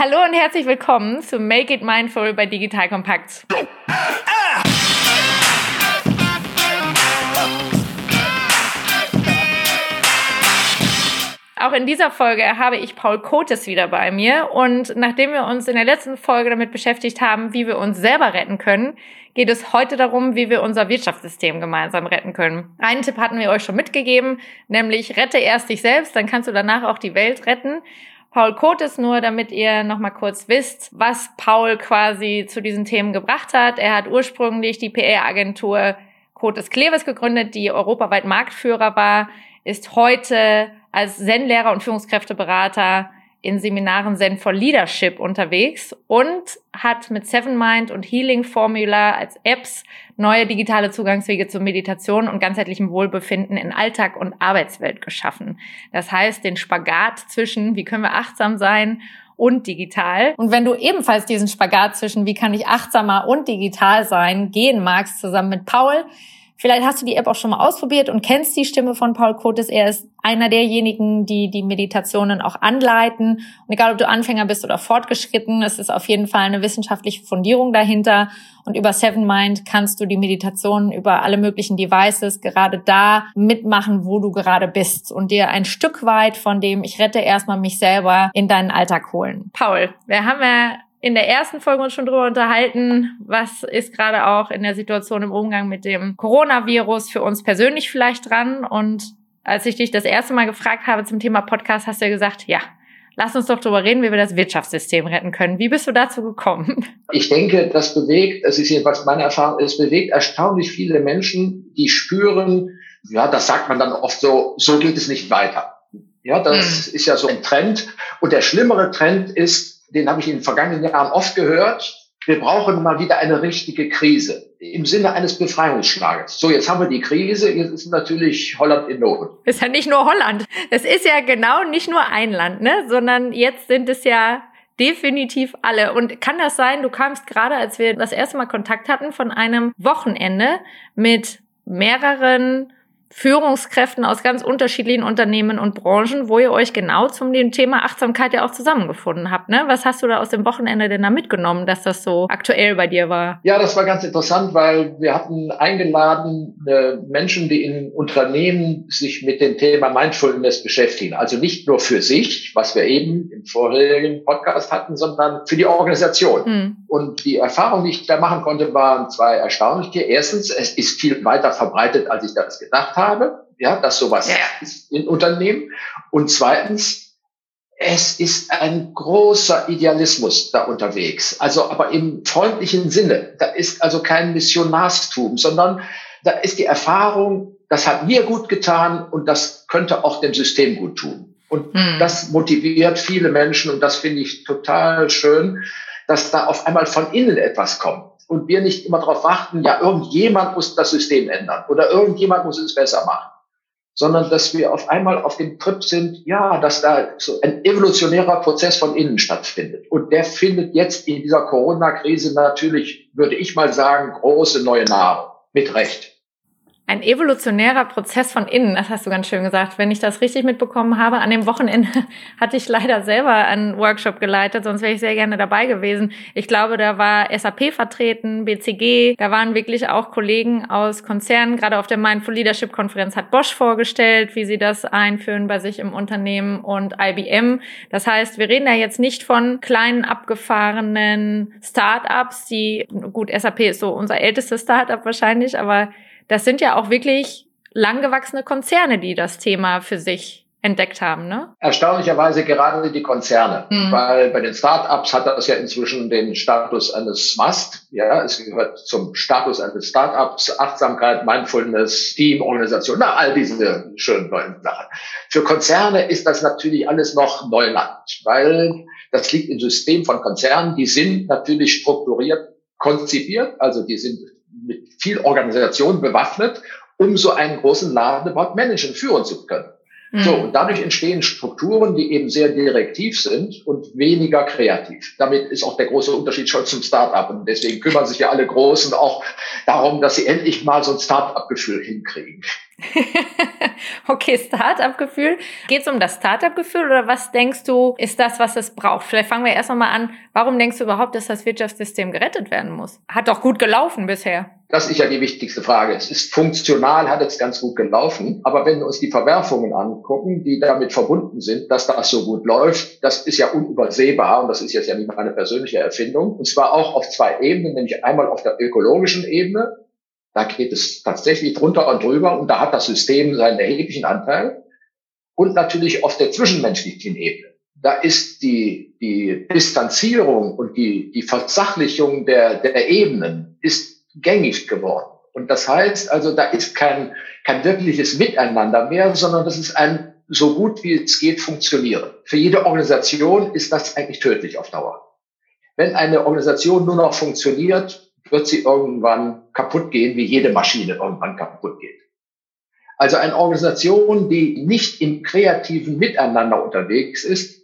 Hallo und herzlich willkommen zu Make It Mindful bei Digital Kompakt. Auch in dieser Folge habe ich Paul Kotes wieder bei mir. Und nachdem wir uns in der letzten Folge damit beschäftigt haben, wie wir uns selber retten können, geht es heute darum, wie wir unser Wirtschaftssystem gemeinsam retten können. Einen Tipp hatten wir euch schon mitgegeben, nämlich rette erst dich selbst, dann kannst du danach auch die Welt retten. Paul Kotes nur, damit ihr nochmal kurz wisst, was Paul quasi zu diesen Themen gebracht hat. Er hat ursprünglich die PR-Agentur Kotes Kleves gegründet, die europaweit Marktführer war, ist heute als Zen-Lehrer und Führungskräfteberater in Seminaren Zen for Leadership unterwegs und hat mit Seven Mind und Healing Formula als Apps neue digitale Zugangswege zur Meditation und ganzheitlichem Wohlbefinden in Alltag und Arbeitswelt geschaffen. Das heißt, den Spagat zwischen, wie können wir achtsam sein und digital. Und wenn du ebenfalls diesen Spagat zwischen, wie kann ich achtsamer und digital sein, gehen magst, zusammen mit Paul, Vielleicht hast du die App auch schon mal ausprobiert und kennst die Stimme von Paul Kotes. Er ist einer derjenigen, die die Meditationen auch anleiten. Und egal, ob du Anfänger bist oder fortgeschritten, es ist auf jeden Fall eine wissenschaftliche Fundierung dahinter. Und über Seven Mind kannst du die Meditationen über alle möglichen Devices gerade da mitmachen, wo du gerade bist und dir ein Stück weit von dem ich rette erstmal mich selber in deinen Alltag holen. Paul, wir haben ja in der ersten Folge uns schon drüber unterhalten, was ist gerade auch in der Situation im Umgang mit dem Coronavirus für uns persönlich vielleicht dran. Und als ich dich das erste Mal gefragt habe zum Thema Podcast, hast du ja gesagt, ja, lass uns doch darüber reden, wie wir das Wirtschaftssystem retten können. Wie bist du dazu gekommen? Ich denke, das bewegt, das ist jedenfalls meine Erfahrung, es bewegt erstaunlich viele Menschen, die spüren, ja, das sagt man dann oft so, so geht es nicht weiter. Ja, das hm. ist ja so ein Trend. Und der schlimmere Trend ist, den habe ich in den vergangenen Jahren oft gehört. Wir brauchen mal wieder eine richtige Krise im Sinne eines Befreiungsschlages. So, jetzt haben wir die Krise, jetzt ist natürlich Holland in Not. ist ja nicht nur Holland. Es ist ja genau nicht nur ein Land, ne? sondern jetzt sind es ja definitiv alle. Und kann das sein, du kamst gerade, als wir das erste Mal Kontakt hatten, von einem Wochenende mit mehreren Führungskräften aus ganz unterschiedlichen Unternehmen und Branchen, wo ihr euch genau zum dem Thema Achtsamkeit ja auch zusammengefunden habt. Ne? Was hast du da aus dem Wochenende denn da mitgenommen, dass das so aktuell bei dir war? Ja, das war ganz interessant, weil wir hatten eingeladen äh, Menschen, die in Unternehmen sich mit dem Thema Mindfulness beschäftigen. Also nicht nur für sich, was wir eben im vorherigen Podcast hatten, sondern für die Organisation. Hm. Und die Erfahrung, die ich da machen konnte, waren zwei erstaunliche. Erstens, es ist viel weiter verbreitet, als ich das gedacht habe, ja, dass sowas ja. ist in Unternehmen. Und zweitens, es ist ein großer Idealismus da unterwegs. Also, aber im freundlichen Sinne. Da ist also kein Missionarstum, sondern da ist die Erfahrung, das hat mir gut getan und das könnte auch dem System gut tun. Und hm. das motiviert viele Menschen und das finde ich total schön, dass da auf einmal von innen etwas kommt und wir nicht immer darauf warten, ja, irgendjemand muss das System ändern oder irgendjemand muss es besser machen, sondern dass wir auf einmal auf dem Trip sind, ja, dass da so ein evolutionärer Prozess von innen stattfindet. Und der findet jetzt in dieser Corona-Krise natürlich, würde ich mal sagen, große neue Nahrung. Mit Recht ein evolutionärer Prozess von innen, das hast du ganz schön gesagt. Wenn ich das richtig mitbekommen habe, an dem Wochenende hatte ich leider selber einen Workshop geleitet, sonst wäre ich sehr gerne dabei gewesen. Ich glaube, da war SAP vertreten, BCG, da waren wirklich auch Kollegen aus Konzernen. Gerade auf der Mindful Leadership Konferenz hat Bosch vorgestellt, wie sie das einführen bei sich im Unternehmen und IBM. Das heißt, wir reden da jetzt nicht von kleinen abgefahrenen Startups, die, gut, SAP ist so unser ältestes Startup wahrscheinlich, aber das sind ja auch wirklich langgewachsene Konzerne, die das Thema für sich entdeckt haben, ne? Erstaunlicherweise gerade die Konzerne, mhm. weil bei den Startups hat das ja inzwischen den Status eines Must. Ja, es gehört zum Status eines Startups, Achtsamkeit, Mindfulness, Team, Organisation, na, all diese schönen neuen Sachen. Für Konzerne ist das natürlich alles noch Neuland, weil das liegt im System von Konzernen. Die sind natürlich strukturiert, konzipiert, also die sind viel Organisation bewaffnet, um so einen großen Laden überhaupt managen, führen zu können. Mhm. So, und dadurch entstehen Strukturen, die eben sehr direktiv sind und weniger kreativ. Damit ist auch der große Unterschied schon zum Start-up. Und deswegen kümmern sich ja alle Großen auch darum, dass sie endlich mal so ein Start-up-Gefühl hinkriegen. okay, Start-up-Gefühl. Geht es um das Start-up-Gefühl oder was denkst du, ist das, was es braucht? Vielleicht fangen wir erst mal an. Warum denkst du überhaupt, dass das Wirtschaftssystem gerettet werden muss? Hat doch gut gelaufen bisher. Das ist ja die wichtigste Frage. Es ist funktional, hat es ganz gut gelaufen. Aber wenn wir uns die Verwerfungen angucken, die damit verbunden sind, dass das so gut läuft, das ist ja unübersehbar. Und das ist jetzt ja nicht meine persönliche Erfindung. Und zwar auch auf zwei Ebenen, nämlich einmal auf der ökologischen Ebene. Da geht es tatsächlich drunter und drüber. Und da hat das System seinen erheblichen Anteil. Und natürlich auf der zwischenmenschlichen Ebene. Da ist die, die Distanzierung und die, die Versachlichung der, der Ebenen ist gängig geworden. Und das heißt also, da ist kein, kein wirkliches Miteinander mehr, sondern das ist ein so gut wie es geht funktionieren. Für jede Organisation ist das eigentlich tödlich auf Dauer. Wenn eine Organisation nur noch funktioniert, wird sie irgendwann kaputt gehen, wie jede Maschine irgendwann kaputt geht. Also eine Organisation, die nicht im kreativen Miteinander unterwegs ist,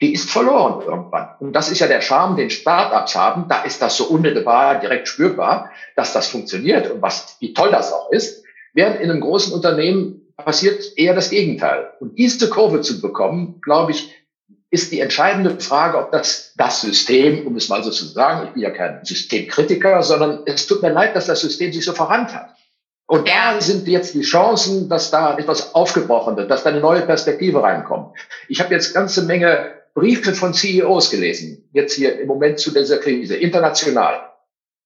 die ist verloren irgendwann. Und das ist ja der Charme, den Startups haben. Da ist das so unmittelbar direkt spürbar, dass das funktioniert und was, wie toll das auch ist. Während in einem großen Unternehmen passiert eher das Gegenteil. Und diese Kurve zu bekommen, glaube ich, ist die entscheidende Frage, ob das, das System, um es mal so zu sagen, ich bin ja kein Systemkritiker, sondern es tut mir leid, dass das System sich so verrannt hat. Und da sind jetzt die Chancen, dass da etwas aufgebrochen wird, dass da eine neue Perspektive reinkommt. Ich habe jetzt ganze Menge Briefe von CEOs gelesen, jetzt hier im Moment zu dieser Krise, international.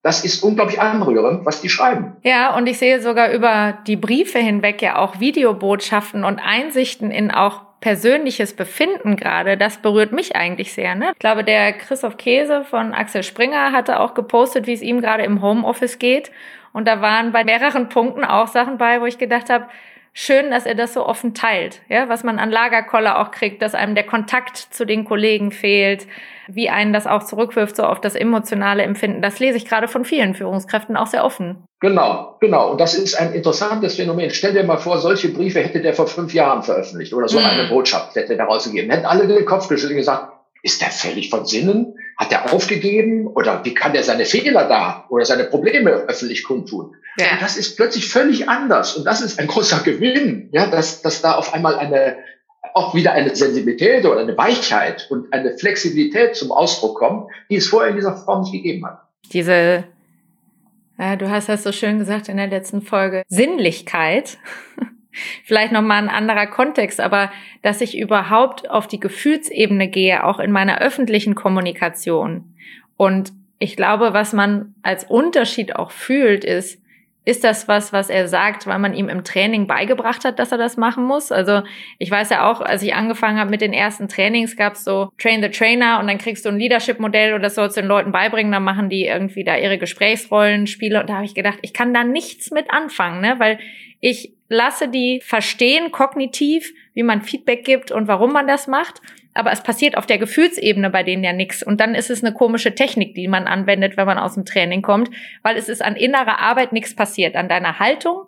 Das ist unglaublich anrührend, was die schreiben. Ja, und ich sehe sogar über die Briefe hinweg ja auch Videobotschaften und Einsichten in auch persönliches Befinden gerade, das berührt mich eigentlich sehr. Ne? Ich glaube, der Christoph Käse von Axel Springer hatte auch gepostet, wie es ihm gerade im Homeoffice geht. Und da waren bei mehreren Punkten auch Sachen bei, wo ich gedacht habe, schön, dass er das so offen teilt, ja, was man an Lagerkoller auch kriegt, dass einem der Kontakt zu den Kollegen fehlt, wie einen das auch zurückwirft, so auf das emotionale Empfinden. Das lese ich gerade von vielen Führungskräften auch sehr offen. Genau, genau. Und das ist ein interessantes Phänomen. Stell dir mal vor, solche Briefe hätte der vor fünf Jahren veröffentlicht oder so mhm. eine Botschaft hätte er rausgegeben. Hätten alle den Kopf geschüttelt und gesagt, ist der völlig von Sinnen? Hat er aufgegeben? Oder wie kann er seine Fehler da oder seine Probleme öffentlich kundtun? Ja. Und das ist plötzlich völlig anders. Und das ist ein großer Gewinn, ja, dass, dass da auf einmal eine, auch wieder eine Sensibilität oder eine Weichheit und eine Flexibilität zum Ausdruck kommt, die es vorher in dieser Form nicht gegeben hat. Diese, ja, du hast das so schön gesagt in der letzten Folge, Sinnlichkeit vielleicht nochmal ein anderer Kontext, aber dass ich überhaupt auf die Gefühlsebene gehe, auch in meiner öffentlichen Kommunikation. Und ich glaube, was man als Unterschied auch fühlt, ist, ist das was, was er sagt, weil man ihm im Training beigebracht hat, dass er das machen muss? Also ich weiß ja auch, als ich angefangen habe mit den ersten Trainings, gab es so Train the Trainer und dann kriegst du ein Leadership-Modell und das sollst du den Leuten beibringen, dann machen die irgendwie da ihre Gesprächsrollen, Spiele und da habe ich gedacht, ich kann da nichts mit anfangen, ne? weil ich lasse die verstehen kognitiv, wie man Feedback gibt und warum man das macht. Aber es passiert auf der Gefühlsebene bei denen ja nichts. Und dann ist es eine komische Technik, die man anwendet, wenn man aus dem Training kommt, weil es ist an innerer Arbeit nichts passiert. An deiner Haltung,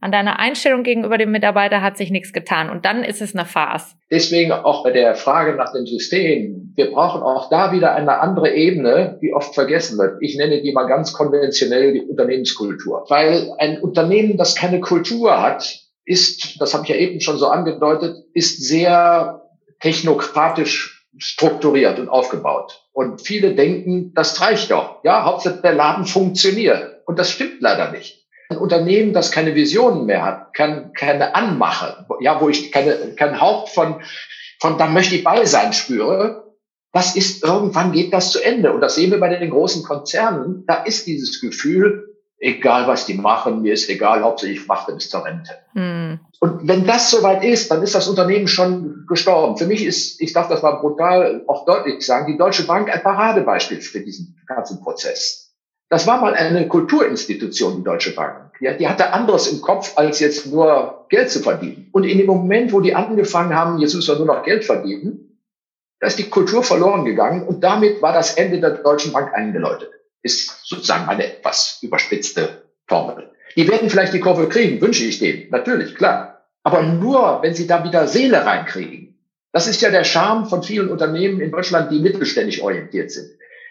an deiner Einstellung gegenüber dem Mitarbeiter hat sich nichts getan. Und dann ist es eine Farce. Deswegen auch bei der Frage nach dem System. Wir brauchen auch da wieder eine andere Ebene, die oft vergessen wird. Ich nenne die mal ganz konventionell die Unternehmenskultur. Weil ein Unternehmen, das keine Kultur hat, ist, das habe ich ja eben schon so angedeutet, ist sehr technokratisch strukturiert und aufgebaut. Und viele denken, das reicht doch. Ja, Hauptsache der Laden funktioniert. Und das stimmt leider nicht. Ein Unternehmen, das keine Visionen mehr hat, kann keine Anmache, ja, wo ich keine, kein Haupt von, von, da möchte ich bei sein spüre, das ist, irgendwann geht das zu Ende. Und das sehen wir bei den großen Konzernen. Da ist dieses Gefühl, egal was die machen, mir ist egal, hauptsächlich ich mache bis zur Rente. Hm. Und wenn das soweit ist, dann ist das Unternehmen schon gestorben. Für mich ist, ich darf das mal brutal auch deutlich sagen, die Deutsche Bank ein Paradebeispiel für diesen ganzen Prozess. Das war mal eine Kulturinstitution, die Deutsche Bank. Ja, die hatte anderes im Kopf, als jetzt nur Geld zu verdienen. Und in dem Moment, wo die angefangen haben, jetzt müssen wir nur noch Geld verdienen, da ist die Kultur verloren gegangen und damit war das Ende der Deutschen Bank eingeläutet. Ist sozusagen eine etwas überspitzte Formel. Die werden vielleicht die Kurve kriegen, wünsche ich denen. Natürlich, klar. Aber nur, wenn sie da wieder Seele reinkriegen. Das ist ja der Charme von vielen Unternehmen in Deutschland, die mittelständig orientiert sind.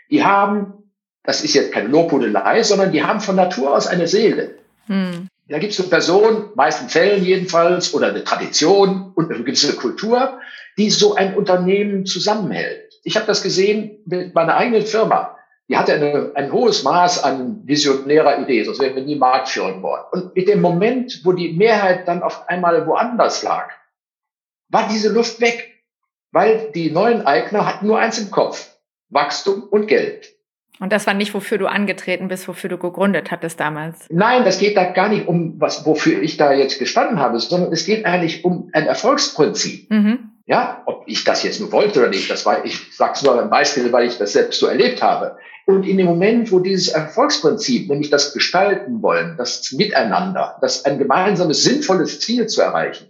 Die haben, das ist jetzt keine Lobhudelei, sondern die haben von Natur aus eine Seele. Hm. Da gibt es eine Person, meisten Fällen jedenfalls, oder eine Tradition und eine gewisse Kultur, die so ein Unternehmen zusammenhält. Ich habe das gesehen mit meiner eigenen Firma. Die hatte eine, ein hohes Maß an visionärer Idee, sonst wären wir nie marktführend geworden. Und mit dem Moment, wo die Mehrheit dann auf einmal woanders lag, war diese Luft weg, weil die neuen Eigner hatten nur eins im Kopf, Wachstum und Geld. Und das war nicht, wofür du angetreten bist, wofür du gegründet hattest damals. Nein, das geht da gar nicht um was, wofür ich da jetzt gestanden habe, sondern es geht eigentlich um ein Erfolgsprinzip. Mhm. Ja, ob ich das jetzt nur wollte oder nicht, das war, ich sag's nur ein Beispiel, weil ich das selbst so erlebt habe. Und in dem Moment, wo dieses Erfolgsprinzip, nämlich das Gestalten wollen, das Miteinander, das ein gemeinsames, sinnvolles Ziel zu erreichen,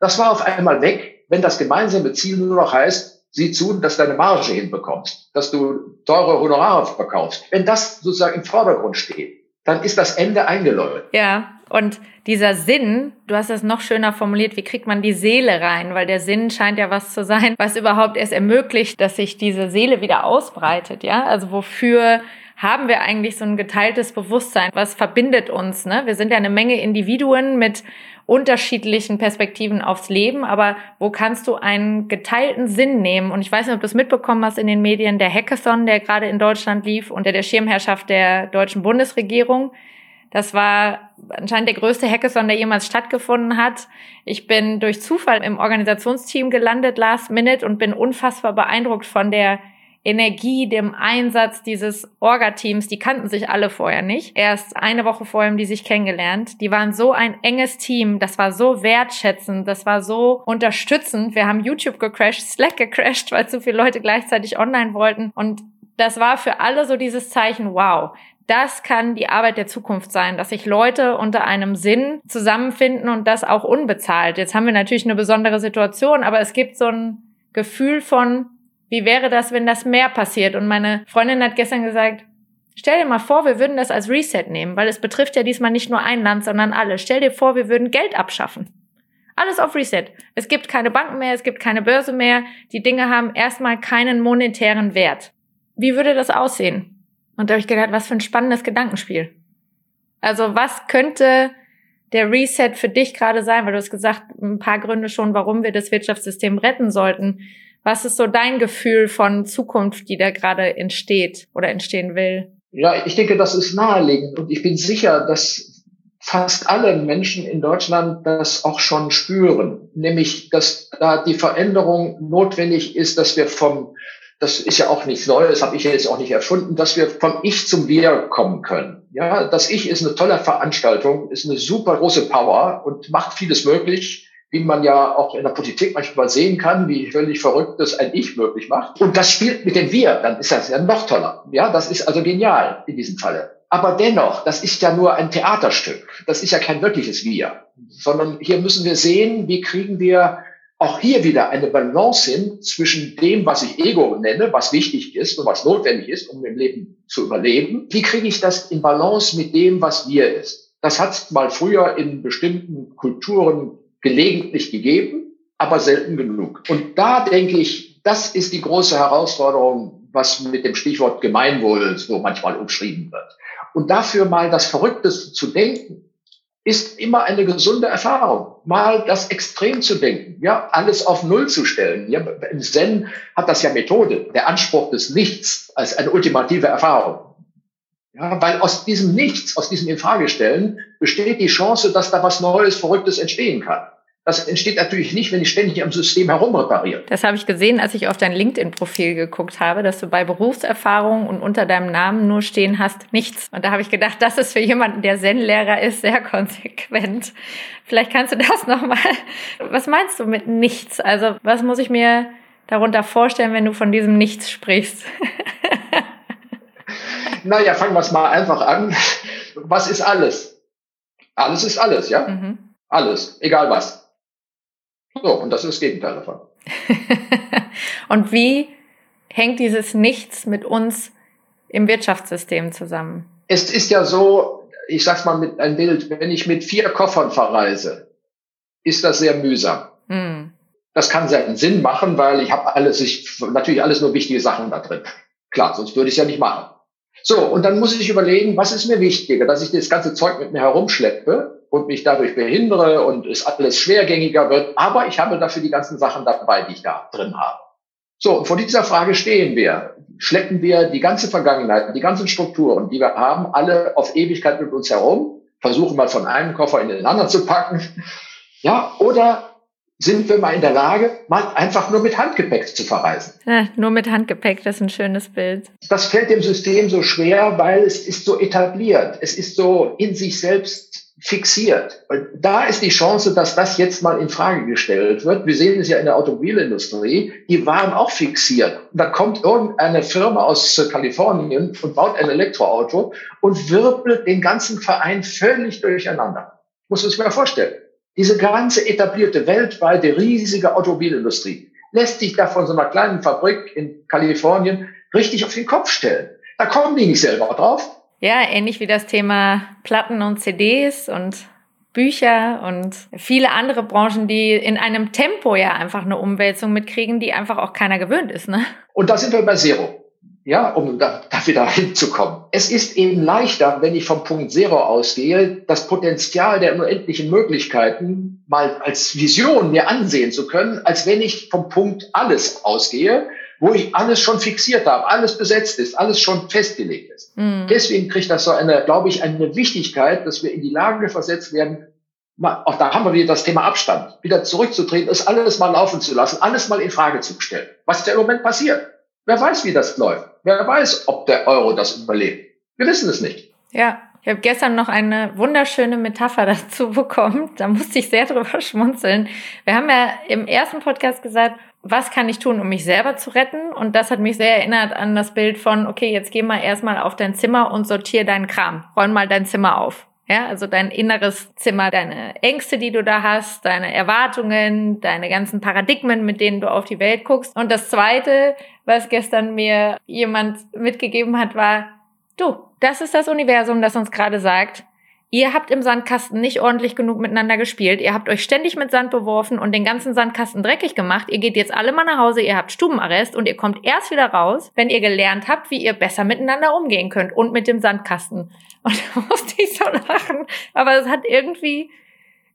das war auf einmal weg, wenn das gemeinsame Ziel nur noch heißt, sieh zu, dass deine Marge hinbekommst, dass du teure Honorare verkaufst. Wenn das sozusagen im Vordergrund steht, dann ist das Ende eingeläutet. Ja, und dieser Sinn, du hast das noch schöner formuliert, wie kriegt man die Seele rein? Weil der Sinn scheint ja was zu sein, was überhaupt erst ermöglicht, dass sich diese Seele wieder ausbreitet, ja? Also wofür haben wir eigentlich so ein geteiltes Bewusstsein? Was verbindet uns? Ne? Wir sind ja eine Menge Individuen mit unterschiedlichen Perspektiven aufs Leben, aber wo kannst du einen geteilten Sinn nehmen? Und ich weiß nicht, ob du es mitbekommen hast in den Medien, der Hackathon, der gerade in Deutschland lief, unter der Schirmherrschaft der deutschen Bundesregierung. Das war anscheinend der größte Hackathon, der jemals stattgefunden hat. Ich bin durch Zufall im Organisationsteam gelandet, last minute, und bin unfassbar beeindruckt von der Energie, dem Einsatz dieses Orga-Teams, die kannten sich alle vorher nicht. Erst eine Woche vorher haben die sich kennengelernt. Die waren so ein enges Team, das war so wertschätzend, das war so unterstützend. Wir haben YouTube gecrashed, Slack gecrashed, weil zu viele Leute gleichzeitig online wollten. Und das war für alle so dieses Zeichen, wow, das kann die Arbeit der Zukunft sein, dass sich Leute unter einem Sinn zusammenfinden und das auch unbezahlt. Jetzt haben wir natürlich eine besondere Situation, aber es gibt so ein Gefühl von, wie wäre das, wenn das mehr passiert? Und meine Freundin hat gestern gesagt, stell dir mal vor, wir würden das als Reset nehmen, weil es betrifft ja diesmal nicht nur ein Land, sondern alle. Stell dir vor, wir würden Geld abschaffen. Alles auf Reset. Es gibt keine Banken mehr, es gibt keine Börse mehr. Die Dinge haben erstmal keinen monetären Wert. Wie würde das aussehen? Und da habe ich gedacht, was für ein spannendes Gedankenspiel. Also was könnte der Reset für dich gerade sein? Weil du hast gesagt, ein paar Gründe schon, warum wir das Wirtschaftssystem retten sollten. Was ist so dein Gefühl von Zukunft, die da gerade entsteht oder entstehen will? Ja, ich denke, das ist naheliegend und ich bin sicher, dass fast alle Menschen in Deutschland das auch schon spüren, nämlich dass da die Veränderung notwendig ist, dass wir vom das ist ja auch nichts Neues, habe ich jetzt auch nicht erfunden, dass wir vom Ich zum Wir kommen können. Ja, das Ich ist eine tolle Veranstaltung, ist eine super große Power und macht vieles möglich wie man ja auch in der Politik manchmal sehen kann, wie völlig verrückt das ein Ich möglich macht. Und das spielt mit dem Wir, dann ist das ja noch toller. Ja, das ist also genial in diesem Falle. Aber dennoch, das ist ja nur ein Theaterstück. Das ist ja kein wirkliches Wir, sondern hier müssen wir sehen, wie kriegen wir auch hier wieder eine Balance hin zwischen dem, was ich Ego nenne, was wichtig ist und was notwendig ist, um im Leben zu überleben. Wie kriege ich das in Balance mit dem, was wir ist? Das hat mal früher in bestimmten Kulturen gelegentlich gegeben, aber selten genug. Und da denke ich, das ist die große Herausforderung, was mit dem Stichwort Gemeinwohl so manchmal umschrieben wird. Und dafür mal das Verrückteste zu denken, ist immer eine gesunde Erfahrung. Mal das Extrem zu denken, ja, alles auf Null zu stellen. Ja, Im Zen hat das ja Methode, der Anspruch des Nichts als eine ultimative Erfahrung. Ja, weil aus diesem Nichts, aus diesem Infragestellen besteht die Chance, dass da was Neues, Verrücktes entstehen kann. Das entsteht natürlich nicht, wenn ich ständig am System herumrepariere. Das habe ich gesehen, als ich auf dein LinkedIn-Profil geguckt habe, dass du bei Berufserfahrung und unter deinem Namen nur stehen hast, nichts. Und da habe ich gedacht, das ist für jemanden, der Zen-Lehrer ist, sehr konsequent. Vielleicht kannst du das nochmal. Was meinst du mit nichts? Also, was muss ich mir darunter vorstellen, wenn du von diesem Nichts sprichst? naja, fangen wir es mal einfach an. Was ist alles? Alles ist alles, ja? Mhm. Alles, egal was. So, und das ist das Gegenteil davon. und wie hängt dieses Nichts mit uns im Wirtschaftssystem zusammen? Es ist ja so, ich sag's mal mit einem Bild, wenn ich mit vier Koffern verreise, ist das sehr mühsam. Mhm. Das kann seinen Sinn machen, weil ich habe alles, ich, natürlich alles nur wichtige Sachen da drin. Klar, sonst würde ich es ja nicht machen. So, und dann muss ich überlegen, was ist mir wichtiger, dass ich das ganze Zeug mit mir herumschleppe und mich dadurch behindere und es alles schwergängiger wird, aber ich habe dafür die ganzen Sachen dabei, die ich da drin habe. So, und vor dieser Frage stehen wir. Schleppen wir die ganze Vergangenheit, die ganzen Strukturen, die wir haben, alle auf Ewigkeit mit uns herum, versuchen mal von einem Koffer in den anderen zu packen, ja, oder sind wir mal in der Lage, mal einfach nur mit Handgepäck zu verreisen. Ja, nur mit Handgepäck, das ist ein schönes Bild. Das fällt dem System so schwer, weil es ist so etabliert. Es ist so in sich selbst fixiert. Und da ist die Chance, dass das jetzt mal in Frage gestellt wird. Wir sehen es ja in der Automobilindustrie. Die waren auch fixiert. Da kommt irgendeine Firma aus Kalifornien und baut ein Elektroauto und wirbelt den ganzen Verein völlig durcheinander. Muss man sich mal vorstellen. Diese ganze etablierte weltweite riesige Automobilindustrie lässt sich da von so einer kleinen Fabrik in Kalifornien richtig auf den Kopf stellen. Da kommen die nicht selber drauf. Ja, ähnlich wie das Thema Platten und CDs und Bücher und viele andere Branchen, die in einem Tempo ja einfach eine Umwälzung mitkriegen, die einfach auch keiner gewöhnt ist. Ne? Und da sind wir bei Zero ja, um da, da wieder hinzukommen. Es ist eben leichter, wenn ich vom Punkt Zero ausgehe, das Potenzial der unendlichen Möglichkeiten mal als Vision mir ansehen zu können, als wenn ich vom Punkt alles ausgehe, wo ich alles schon fixiert habe, alles besetzt ist, alles schon festgelegt ist. Mhm. Deswegen kriegt das so eine, glaube ich, eine Wichtigkeit, dass wir in die Lage versetzt werden, auch da haben wir wieder das Thema Abstand, wieder zurückzutreten, es alles mal laufen zu lassen, alles mal in Frage zu stellen. Was ist im Moment passiert? Wer weiß, wie das läuft? Wer weiß, ob der Euro das überlebt? Wir wissen es nicht. Ja, ich habe gestern noch eine wunderschöne Metapher dazu bekommen. Da musste ich sehr drüber schmunzeln. Wir haben ja im ersten Podcast gesagt, was kann ich tun, um mich selber zu retten? Und das hat mich sehr erinnert an das Bild von, okay, jetzt geh mal erstmal auf dein Zimmer und sortier deinen Kram. Räum mal dein Zimmer auf. Ja, also dein inneres Zimmer, deine Ängste, die du da hast, deine Erwartungen, deine ganzen Paradigmen, mit denen du auf die Welt guckst. Und das zweite, was gestern mir jemand mitgegeben hat, war, du, das ist das Universum, das uns gerade sagt, Ihr habt im Sandkasten nicht ordentlich genug miteinander gespielt. Ihr habt euch ständig mit Sand beworfen und den ganzen Sandkasten dreckig gemacht. Ihr geht jetzt alle mal nach Hause, ihr habt Stubenarrest und ihr kommt erst wieder raus, wenn ihr gelernt habt, wie ihr besser miteinander umgehen könnt und mit dem Sandkasten. Und da musste ich so lachen. Aber es hat irgendwie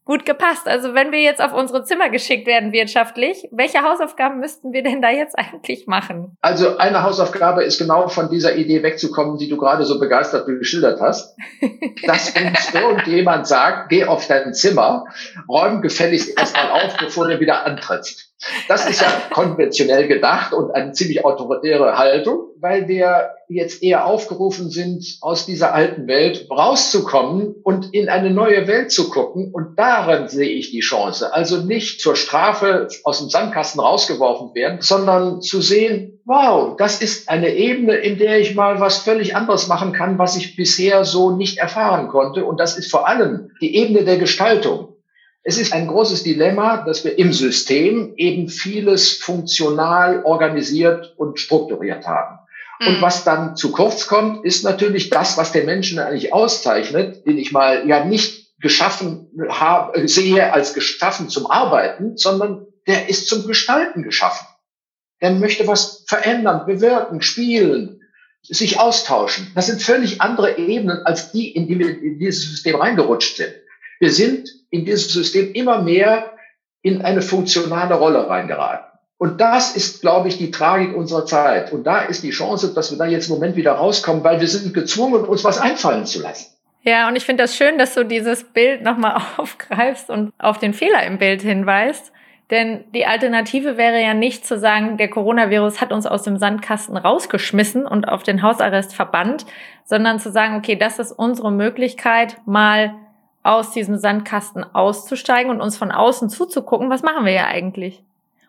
gut gepasst. Also wenn wir jetzt auf unsere Zimmer geschickt werden wirtschaftlich, welche Hausaufgaben müssten wir denn da jetzt eigentlich machen? Also eine Hausaufgabe ist genau von dieser Idee wegzukommen, die du gerade so begeistert geschildert hast. Dass uns irgendjemand sagt, geh auf dein Zimmer, räum gefälligst erstmal auf, bevor du wieder antrittst. Das ist ja konventionell gedacht und eine ziemlich autoritäre Haltung, weil wir jetzt eher aufgerufen sind, aus dieser alten Welt rauszukommen und in eine neue Welt zu gucken. Und darin sehe ich die Chance. Also nicht zur Strafe aus dem Sandkasten rausgeworfen werden, sondern zu sehen, wow, das ist eine Ebene, in der ich mal was völlig anderes machen kann, was ich bisher so nicht erfahren konnte. Und das ist vor allem die Ebene der Gestaltung. Es ist ein großes Dilemma, dass wir im System eben vieles funktional organisiert und strukturiert haben. Mhm. Und was dann zu kurz kommt, ist natürlich das, was den Menschen eigentlich auszeichnet, den ich mal ja nicht geschaffen habe, sehe als geschaffen zum Arbeiten, sondern der ist zum Gestalten geschaffen. Der möchte was verändern, bewirken, spielen, sich austauschen. Das sind völlig andere Ebenen als die, in die wir in dieses System reingerutscht sind. Wir sind in dieses System immer mehr in eine funktionale Rolle reingeraten. Und das ist, glaube ich, die Tragik unserer Zeit. Und da ist die Chance, dass wir da jetzt im Moment wieder rauskommen, weil wir sind gezwungen, uns was einfallen zu lassen. Ja, und ich finde das schön, dass du dieses Bild nochmal aufgreifst und auf den Fehler im Bild hinweist. Denn die Alternative wäre ja nicht zu sagen, der Coronavirus hat uns aus dem Sandkasten rausgeschmissen und auf den Hausarrest verbannt, sondern zu sagen, okay, das ist unsere Möglichkeit, mal aus diesem Sandkasten auszusteigen und uns von außen zuzugucken, was machen wir ja eigentlich?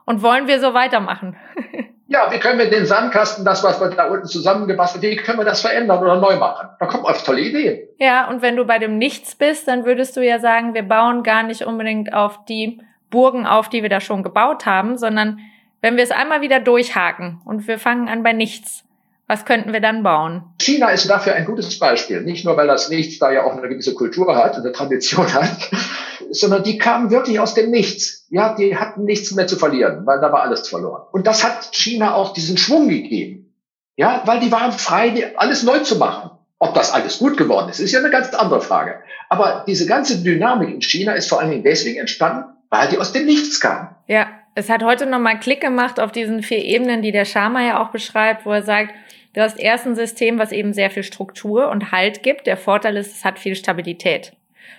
Und wollen wir so weitermachen? ja, wie können wir den Sandkasten, das, was wir da unten zusammengebastelt wie können wir das verändern oder neu machen? Da kommen oft tolle Ideen. Ja, und wenn du bei dem Nichts bist, dann würdest du ja sagen, wir bauen gar nicht unbedingt auf die Burgen auf, die wir da schon gebaut haben, sondern wenn wir es einmal wieder durchhaken und wir fangen an bei nichts, was könnten wir dann bauen? China ist dafür ein gutes Beispiel. Nicht nur, weil das Nichts da ja auch eine gewisse Kultur hat, eine Tradition hat, sondern die kamen wirklich aus dem Nichts. Ja, die hatten nichts mehr zu verlieren, weil da war alles verloren. Und das hat China auch diesen Schwung gegeben. Ja, weil die waren frei, alles neu zu machen. Ob das alles gut geworden ist, ist ja eine ganz andere Frage. Aber diese ganze Dynamik in China ist vor allen Dingen deswegen entstanden, weil die aus dem Nichts kamen. Ja, es hat heute nochmal Klick gemacht auf diesen vier Ebenen, die der Sharma ja auch beschreibt, wo er sagt, du hast erst ein System, was eben sehr viel Struktur und Halt gibt. Der Vorteil ist, es hat viel Stabilität.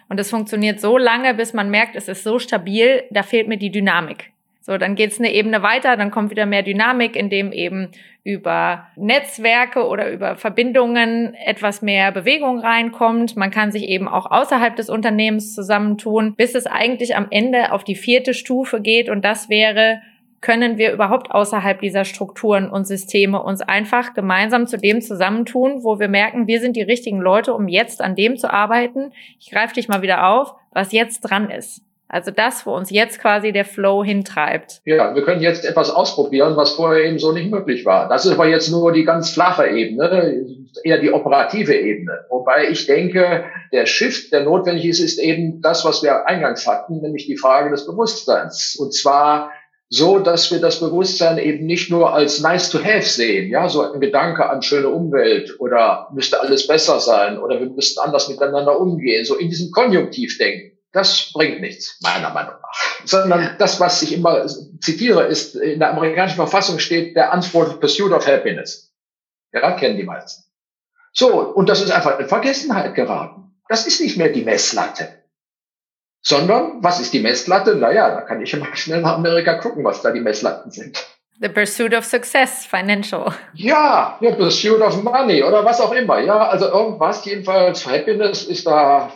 Und es funktioniert so lange, bis man merkt, es ist so stabil, da fehlt mir die Dynamik. So, dann geht's eine Ebene weiter, dann kommt wieder mehr Dynamik, indem eben über Netzwerke oder über Verbindungen etwas mehr Bewegung reinkommt. Man kann sich eben auch außerhalb des Unternehmens zusammentun, bis es eigentlich am Ende auf die vierte Stufe geht und das wäre, können wir überhaupt außerhalb dieser Strukturen und Systeme uns einfach gemeinsam zu dem zusammentun, wo wir merken, wir sind die richtigen Leute, um jetzt an dem zu arbeiten. Ich greife dich mal wieder auf, was jetzt dran ist. Also das, wo uns jetzt quasi der Flow hintreibt. Ja, wir können jetzt etwas ausprobieren, was vorher eben so nicht möglich war. Das ist aber jetzt nur die ganz flache Ebene, eher die operative Ebene. Wobei ich denke, der Shift, der notwendig ist, ist eben das, was wir eingangs hatten, nämlich die Frage des Bewusstseins. Und zwar so, dass wir das Bewusstsein eben nicht nur als nice to have sehen, ja, so ein Gedanke an schöne Umwelt oder müsste alles besser sein oder wir müssten anders miteinander umgehen, so in diesem Konjunktiv denken das bringt nichts, meiner Meinung nach. Sondern das, was ich immer zitiere, ist, in der amerikanischen Verfassung steht der Unsport Pursuit of Happiness. Ja, kennen die meisten. So, und das ist einfach in Vergessenheit geraten. Das ist nicht mehr die Messlatte. Sondern, was ist die Messlatte? Naja, da kann ich immer schnell nach Amerika gucken, was da die Messlatten sind. The pursuit of success, financial. Ja, the pursuit of money oder was auch immer. Ja, also irgendwas, jedenfalls Happiness ist da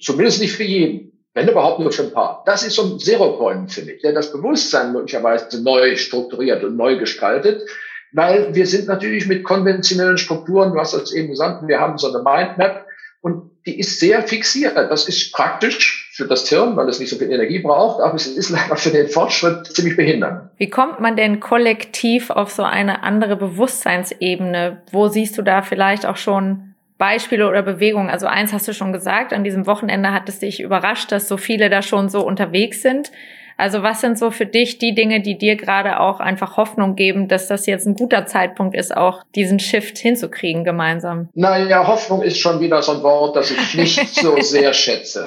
zumindest nicht für jeden wenn überhaupt nur für ein paar. Das ist so ein Zero-Point, finde ich, der das Bewusstsein möglicherweise neu strukturiert und neu gestaltet, weil wir sind natürlich mit konventionellen Strukturen, du hast das eben gesagt, wir haben so eine Mindmap und die ist sehr fixiert. Das ist praktisch für das Hirn, weil es nicht so viel Energie braucht, aber es ist leider für den Fortschritt ziemlich behindernd. Wie kommt man denn kollektiv auf so eine andere Bewusstseinsebene? Wo siehst du da vielleicht auch schon Beispiele oder Bewegungen? Also eins hast du schon gesagt, an diesem Wochenende hat es dich überrascht, dass so viele da schon so unterwegs sind. Also was sind so für dich die Dinge, die dir gerade auch einfach Hoffnung geben, dass das jetzt ein guter Zeitpunkt ist, auch diesen Shift hinzukriegen gemeinsam? Naja, Hoffnung ist schon wieder so ein Wort, das ich nicht so sehr schätze.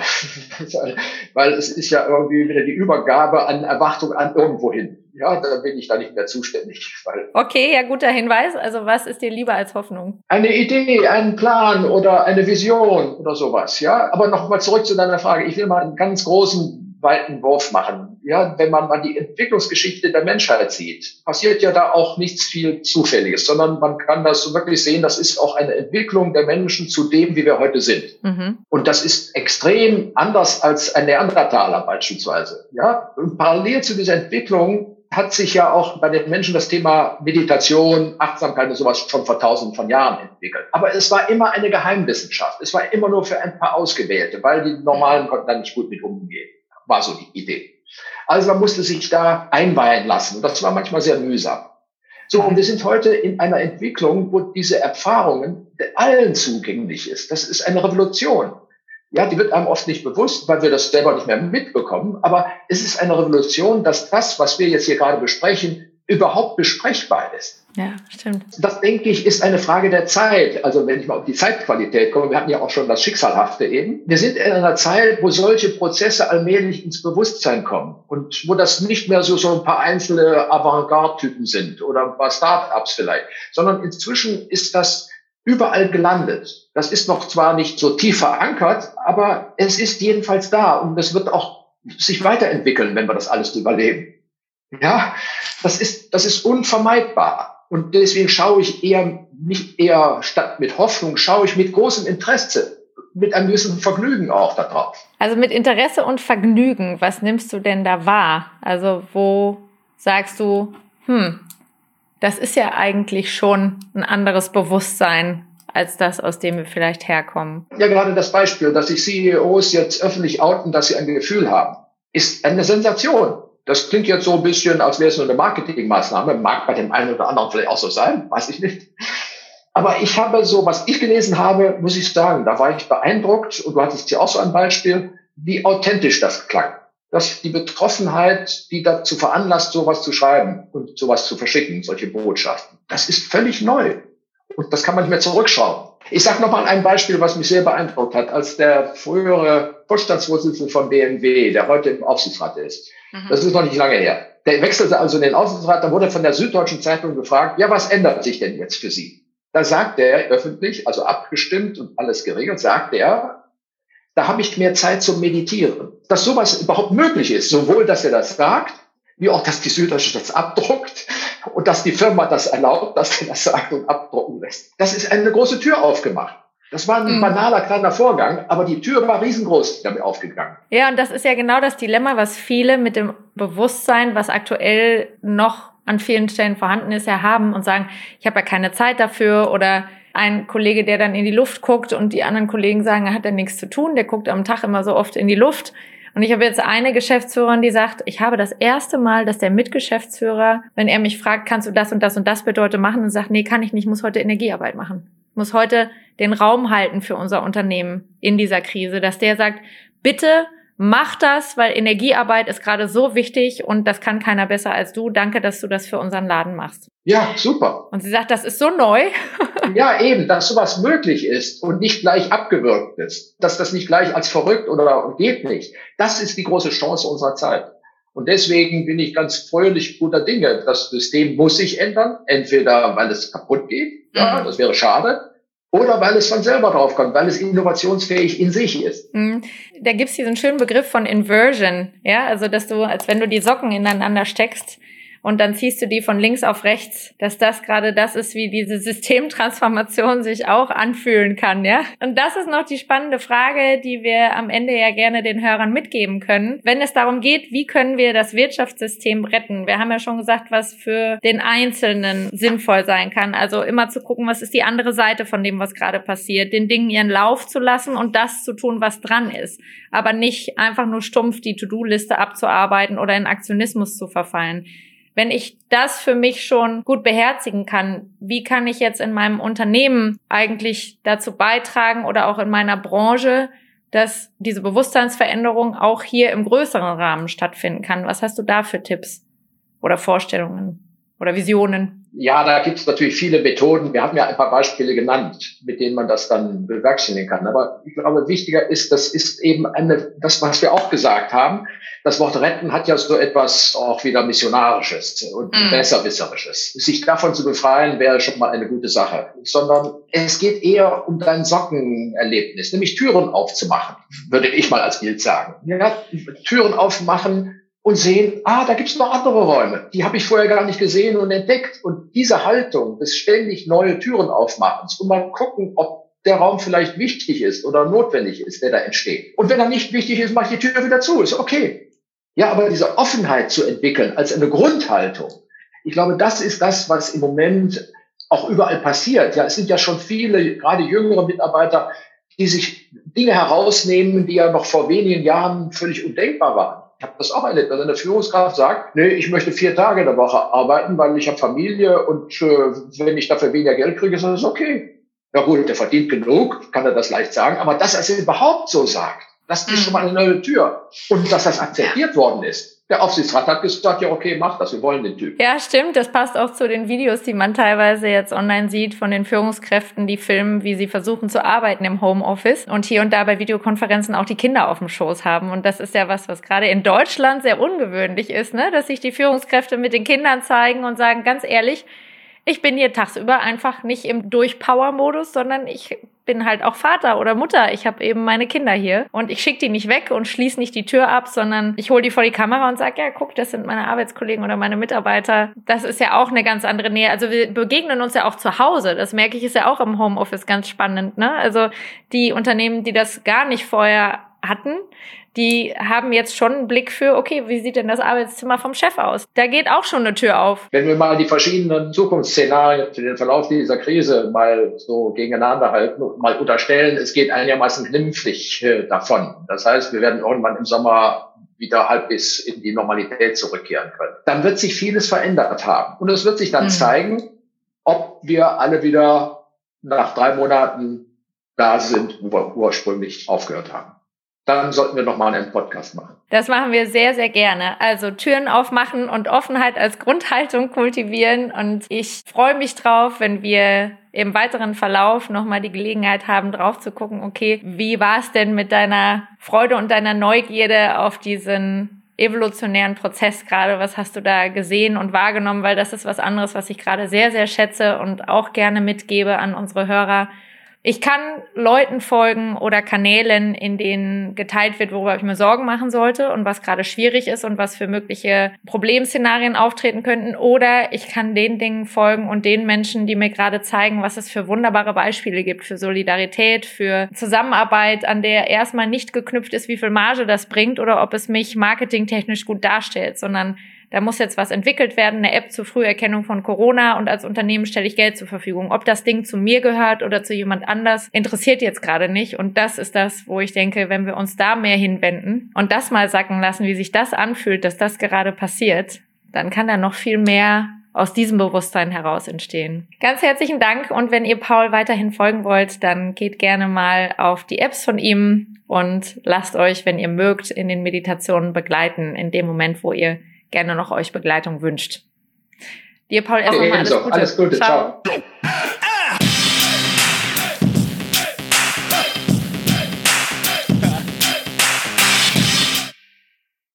Weil es ist ja irgendwie wieder die Übergabe an Erwartung an irgendwohin ja, da bin ich da nicht mehr zuständig. Weil okay, ja, guter Hinweis. Also was ist dir lieber als Hoffnung? Eine Idee, ein Plan oder eine Vision oder sowas, ja. Aber nochmal zurück zu deiner Frage. Ich will mal einen ganz großen weiten Wurf machen. Ja, wenn man mal die Entwicklungsgeschichte der Menschheit sieht, passiert ja da auch nichts viel Zufälliges, sondern man kann das so wirklich sehen, das ist auch eine Entwicklung der Menschen zu dem, wie wir heute sind. Mhm. Und das ist extrem anders als ein Neandertaler beispielsweise. Ja, und parallel zu dieser Entwicklung hat sich ja auch bei den Menschen das Thema Meditation, Achtsamkeit und sowas schon vor tausenden von Jahren entwickelt. Aber es war immer eine Geheimwissenschaft. Es war immer nur für ein paar Ausgewählte, weil die Normalen konnten da nicht gut mit umgehen. War so die Idee. Also man musste sich da einweihen lassen. Und das war manchmal sehr mühsam. So, und wir sind heute in einer Entwicklung, wo diese Erfahrungen allen zugänglich ist. Das ist eine Revolution. Ja, die wird einem oft nicht bewusst, weil wir das selber nicht mehr mitbekommen. Aber es ist eine Revolution, dass das, was wir jetzt hier gerade besprechen, überhaupt besprechbar ist. Ja, stimmt. Das, denke ich, ist eine Frage der Zeit. Also wenn ich mal auf die Zeitqualität komme, wir hatten ja auch schon das Schicksalhafte eben. Wir sind in einer Zeit, wo solche Prozesse allmählich ins Bewusstsein kommen und wo das nicht mehr so, so ein paar einzelne Avantgarde-Typen sind oder ein paar Start-ups vielleicht, sondern inzwischen ist das überall gelandet. Das ist noch zwar nicht so tief verankert, aber es ist jedenfalls da und es wird auch sich weiterentwickeln, wenn wir das alles überleben. Ja, das ist, das ist unvermeidbar. Und deswegen schaue ich eher, nicht eher statt mit Hoffnung, schaue ich mit großem Interesse, mit einem gewissen Vergnügen auch darauf. Also mit Interesse und Vergnügen, was nimmst du denn da wahr? Also wo sagst du, hm, das ist ja eigentlich schon ein anderes Bewusstsein als das, aus dem wir vielleicht herkommen. Ja, gerade das Beispiel, dass sich CEOs jetzt öffentlich outen, dass sie ein Gefühl haben, ist eine Sensation. Das klingt jetzt so ein bisschen, als wäre es nur eine Marketingmaßnahme. Mag bei dem einen oder anderen vielleicht auch so sein, weiß ich nicht. Aber ich habe so, was ich gelesen habe, muss ich sagen, da war ich beeindruckt und du hattest hier auch so ein Beispiel, wie authentisch das klang. Dass die Betroffenheit, die dazu veranlasst, sowas zu schreiben und sowas zu verschicken, solche Botschaften, das ist völlig neu. Und das kann man nicht mehr zurückschrauben. Ich sage nochmal ein Beispiel, was mich sehr beeindruckt hat, als der frühere Vorstandsvorsitzende von BMW, der heute im Aufsichtsrat ist. Mhm. Das ist noch nicht lange her. Der wechselte also in den Aufsichtsrat, dann wurde von der Süddeutschen Zeitung gefragt, ja, was ändert sich denn jetzt für Sie? Da sagt er öffentlich, also abgestimmt und alles geregelt, sagt er, da habe ich mehr Zeit zum Meditieren. Dass sowas überhaupt möglich ist, sowohl, dass er das sagt, wie auch, dass die Süddeutsche das abdruckt und dass die Firma das erlaubt, dass er das sagt und abdrucken lässt. Das ist eine große Tür aufgemacht. Das war ein mhm. banaler kleiner Vorgang, aber die Tür war riesengroß damit aufgegangen. Ja, und das ist ja genau das Dilemma, was viele mit dem Bewusstsein, was aktuell noch an vielen Stellen vorhanden ist, ja haben und sagen, ich habe ja keine Zeit dafür oder ein Kollege, der dann in die Luft guckt und die anderen Kollegen sagen, er hat ja nichts zu tun, der guckt am Tag immer so oft in die Luft. Und ich habe jetzt eine Geschäftsführerin, die sagt, ich habe das erste Mal, dass der Mitgeschäftsführer, wenn er mich fragt, kannst du das und das und das bedeutet machen, und sagt, nee, kann ich nicht, muss heute Energiearbeit machen. muss heute den Raum halten für unser Unternehmen in dieser Krise, dass der sagt, bitte mach das, weil Energiearbeit ist gerade so wichtig und das kann keiner besser als du. Danke, dass du das für unseren Laden machst. Ja, super. Und sie sagt, das ist so neu. ja, eben, dass sowas möglich ist und nicht gleich abgewürgt ist. Dass das nicht gleich als verrückt oder geht nicht. Das ist die große Chance unserer Zeit. Und deswegen bin ich ganz fröhlich guter Dinge. Das System muss sich ändern. Entweder weil es kaputt geht, ja, mhm. das wäre schade, oder weil es von selber draufkommt, weil es innovationsfähig in sich ist. Mhm. Da gibt's diesen schönen Begriff von Inversion, ja, also dass du, als wenn du die Socken ineinander steckst, und dann ziehst du die von links auf rechts, dass das gerade das ist, wie diese Systemtransformation sich auch anfühlen kann, ja? Und das ist noch die spannende Frage, die wir am Ende ja gerne den Hörern mitgeben können, wenn es darum geht, wie können wir das Wirtschaftssystem retten? Wir haben ja schon gesagt, was für den Einzelnen sinnvoll sein kann. Also immer zu gucken, was ist die andere Seite von dem, was gerade passiert, den Dingen ihren Lauf zu lassen und das zu tun, was dran ist, aber nicht einfach nur stumpf die To-Do-Liste abzuarbeiten oder in Aktionismus zu verfallen. Wenn ich das für mich schon gut beherzigen kann, wie kann ich jetzt in meinem Unternehmen eigentlich dazu beitragen oder auch in meiner Branche, dass diese Bewusstseinsveränderung auch hier im größeren Rahmen stattfinden kann? Was hast du da für Tipps oder Vorstellungen oder Visionen? Ja, da gibt es natürlich viele Methoden. Wir haben ja ein paar Beispiele genannt, mit denen man das dann bewerkstelligen kann. Aber ich glaube, wichtiger ist, das ist eben eine, das, was wir auch gesagt haben. Das Wort retten hat ja so etwas auch wieder missionarisches und mm. besserwisserisches. Sich davon zu befreien, wäre schon mal eine gute Sache. Sondern es geht eher um dein Sockenerlebnis, nämlich Türen aufzumachen, würde ich mal als Bild sagen. Ja, Türen aufmachen, und sehen, ah, da gibt es noch andere Räume, die habe ich vorher gar nicht gesehen und entdeckt. Und diese Haltung des ständig neue Türen aufmachens und mal gucken, ob der Raum vielleicht wichtig ist oder notwendig ist, der da entsteht. Und wenn er nicht wichtig ist, mache ich die Tür wieder zu, ist okay. Ja, aber diese Offenheit zu entwickeln als eine Grundhaltung, ich glaube, das ist das, was im Moment auch überall passiert. Ja, es sind ja schon viele, gerade jüngere Mitarbeiter, die sich Dinge herausnehmen, die ja noch vor wenigen Jahren völlig undenkbar waren. Ich habe das auch erlebt, dass eine Führungskraft sagt, nee, ich möchte vier Tage in der Woche arbeiten, weil ich habe Familie und äh, wenn ich dafür weniger Geld kriege, ist das okay. Ja gut, der verdient genug, kann er das leicht sagen, aber dass er es überhaupt so sagt, das ist schon mal eine neue Tür. Und dass das akzeptiert worden ist, der Aufsichtsrat hat gesagt, ja, okay, mach das, wir wollen den Typ. Ja, stimmt. Das passt auch zu den Videos, die man teilweise jetzt online sieht von den Führungskräften, die filmen, wie sie versuchen zu arbeiten im Homeoffice und hier und da bei Videokonferenzen auch die Kinder auf dem Schoß haben. Und das ist ja was, was gerade in Deutschland sehr ungewöhnlich ist, ne? dass sich die Führungskräfte mit den Kindern zeigen und sagen, ganz ehrlich, ich bin hier tagsüber einfach nicht im Durchpower-Modus, sondern ich bin halt auch Vater oder Mutter. Ich habe eben meine Kinder hier und ich schicke die nicht weg und schließe nicht die Tür ab, sondern ich hole die vor die Kamera und sage, ja, guck, das sind meine Arbeitskollegen oder meine Mitarbeiter. Das ist ja auch eine ganz andere Nähe. Also wir begegnen uns ja auch zu Hause. Das merke ich, ist ja auch im Homeoffice ganz spannend. Ne? Also die Unternehmen, die das gar nicht vorher hatten, die haben jetzt schon einen Blick für, okay, wie sieht denn das Arbeitszimmer vom Chef aus? Da geht auch schon eine Tür auf. Wenn wir mal die verschiedenen Zukunftsszenarien für den Verlauf dieser Krise mal so gegeneinander halten und mal unterstellen, es geht einigermaßen glimpflich äh, davon. Das heißt, wir werden irgendwann im Sommer wieder halbwegs in die Normalität zurückkehren können. Dann wird sich vieles verändert haben. Und es wird sich dann mhm. zeigen, ob wir alle wieder nach drei Monaten da sind, wo wir ursprünglich aufgehört haben. Dann sollten wir nochmal einen Podcast machen. Das machen wir sehr, sehr gerne. Also Türen aufmachen und Offenheit als Grundhaltung kultivieren. Und ich freue mich drauf, wenn wir im weiteren Verlauf nochmal die Gelegenheit haben, drauf zu gucken, okay, wie war es denn mit deiner Freude und deiner Neugierde auf diesen evolutionären Prozess gerade? Was hast du da gesehen und wahrgenommen? Weil das ist was anderes, was ich gerade sehr, sehr schätze und auch gerne mitgebe an unsere Hörer ich kann Leuten folgen oder Kanälen, in denen geteilt wird, worüber ich mir Sorgen machen sollte und was gerade schwierig ist und was für mögliche Problemszenarien auftreten könnten. Oder ich kann den Dingen folgen und den Menschen, die mir gerade zeigen, was es für wunderbare Beispiele gibt für Solidarität, für Zusammenarbeit, an der erstmal nicht geknüpft ist, wie viel Marge das bringt oder ob es mich marketingtechnisch gut darstellt, sondern da muss jetzt was entwickelt werden, eine App zur Früherkennung von Corona und als Unternehmen stelle ich Geld zur Verfügung. Ob das Ding zu mir gehört oder zu jemand anders, interessiert jetzt gerade nicht. Und das ist das, wo ich denke, wenn wir uns da mehr hinwenden und das mal sacken lassen, wie sich das anfühlt, dass das gerade passiert, dann kann da noch viel mehr aus diesem Bewusstsein heraus entstehen. Ganz herzlichen Dank und wenn ihr Paul weiterhin folgen wollt, dann geht gerne mal auf die Apps von ihm und lasst euch, wenn ihr mögt, in den Meditationen begleiten, in dem Moment, wo ihr gerne noch euch Begleitung wünscht. Dir, Paul, erstmal alles Gute. Alles Gute. Ciao. Ciao.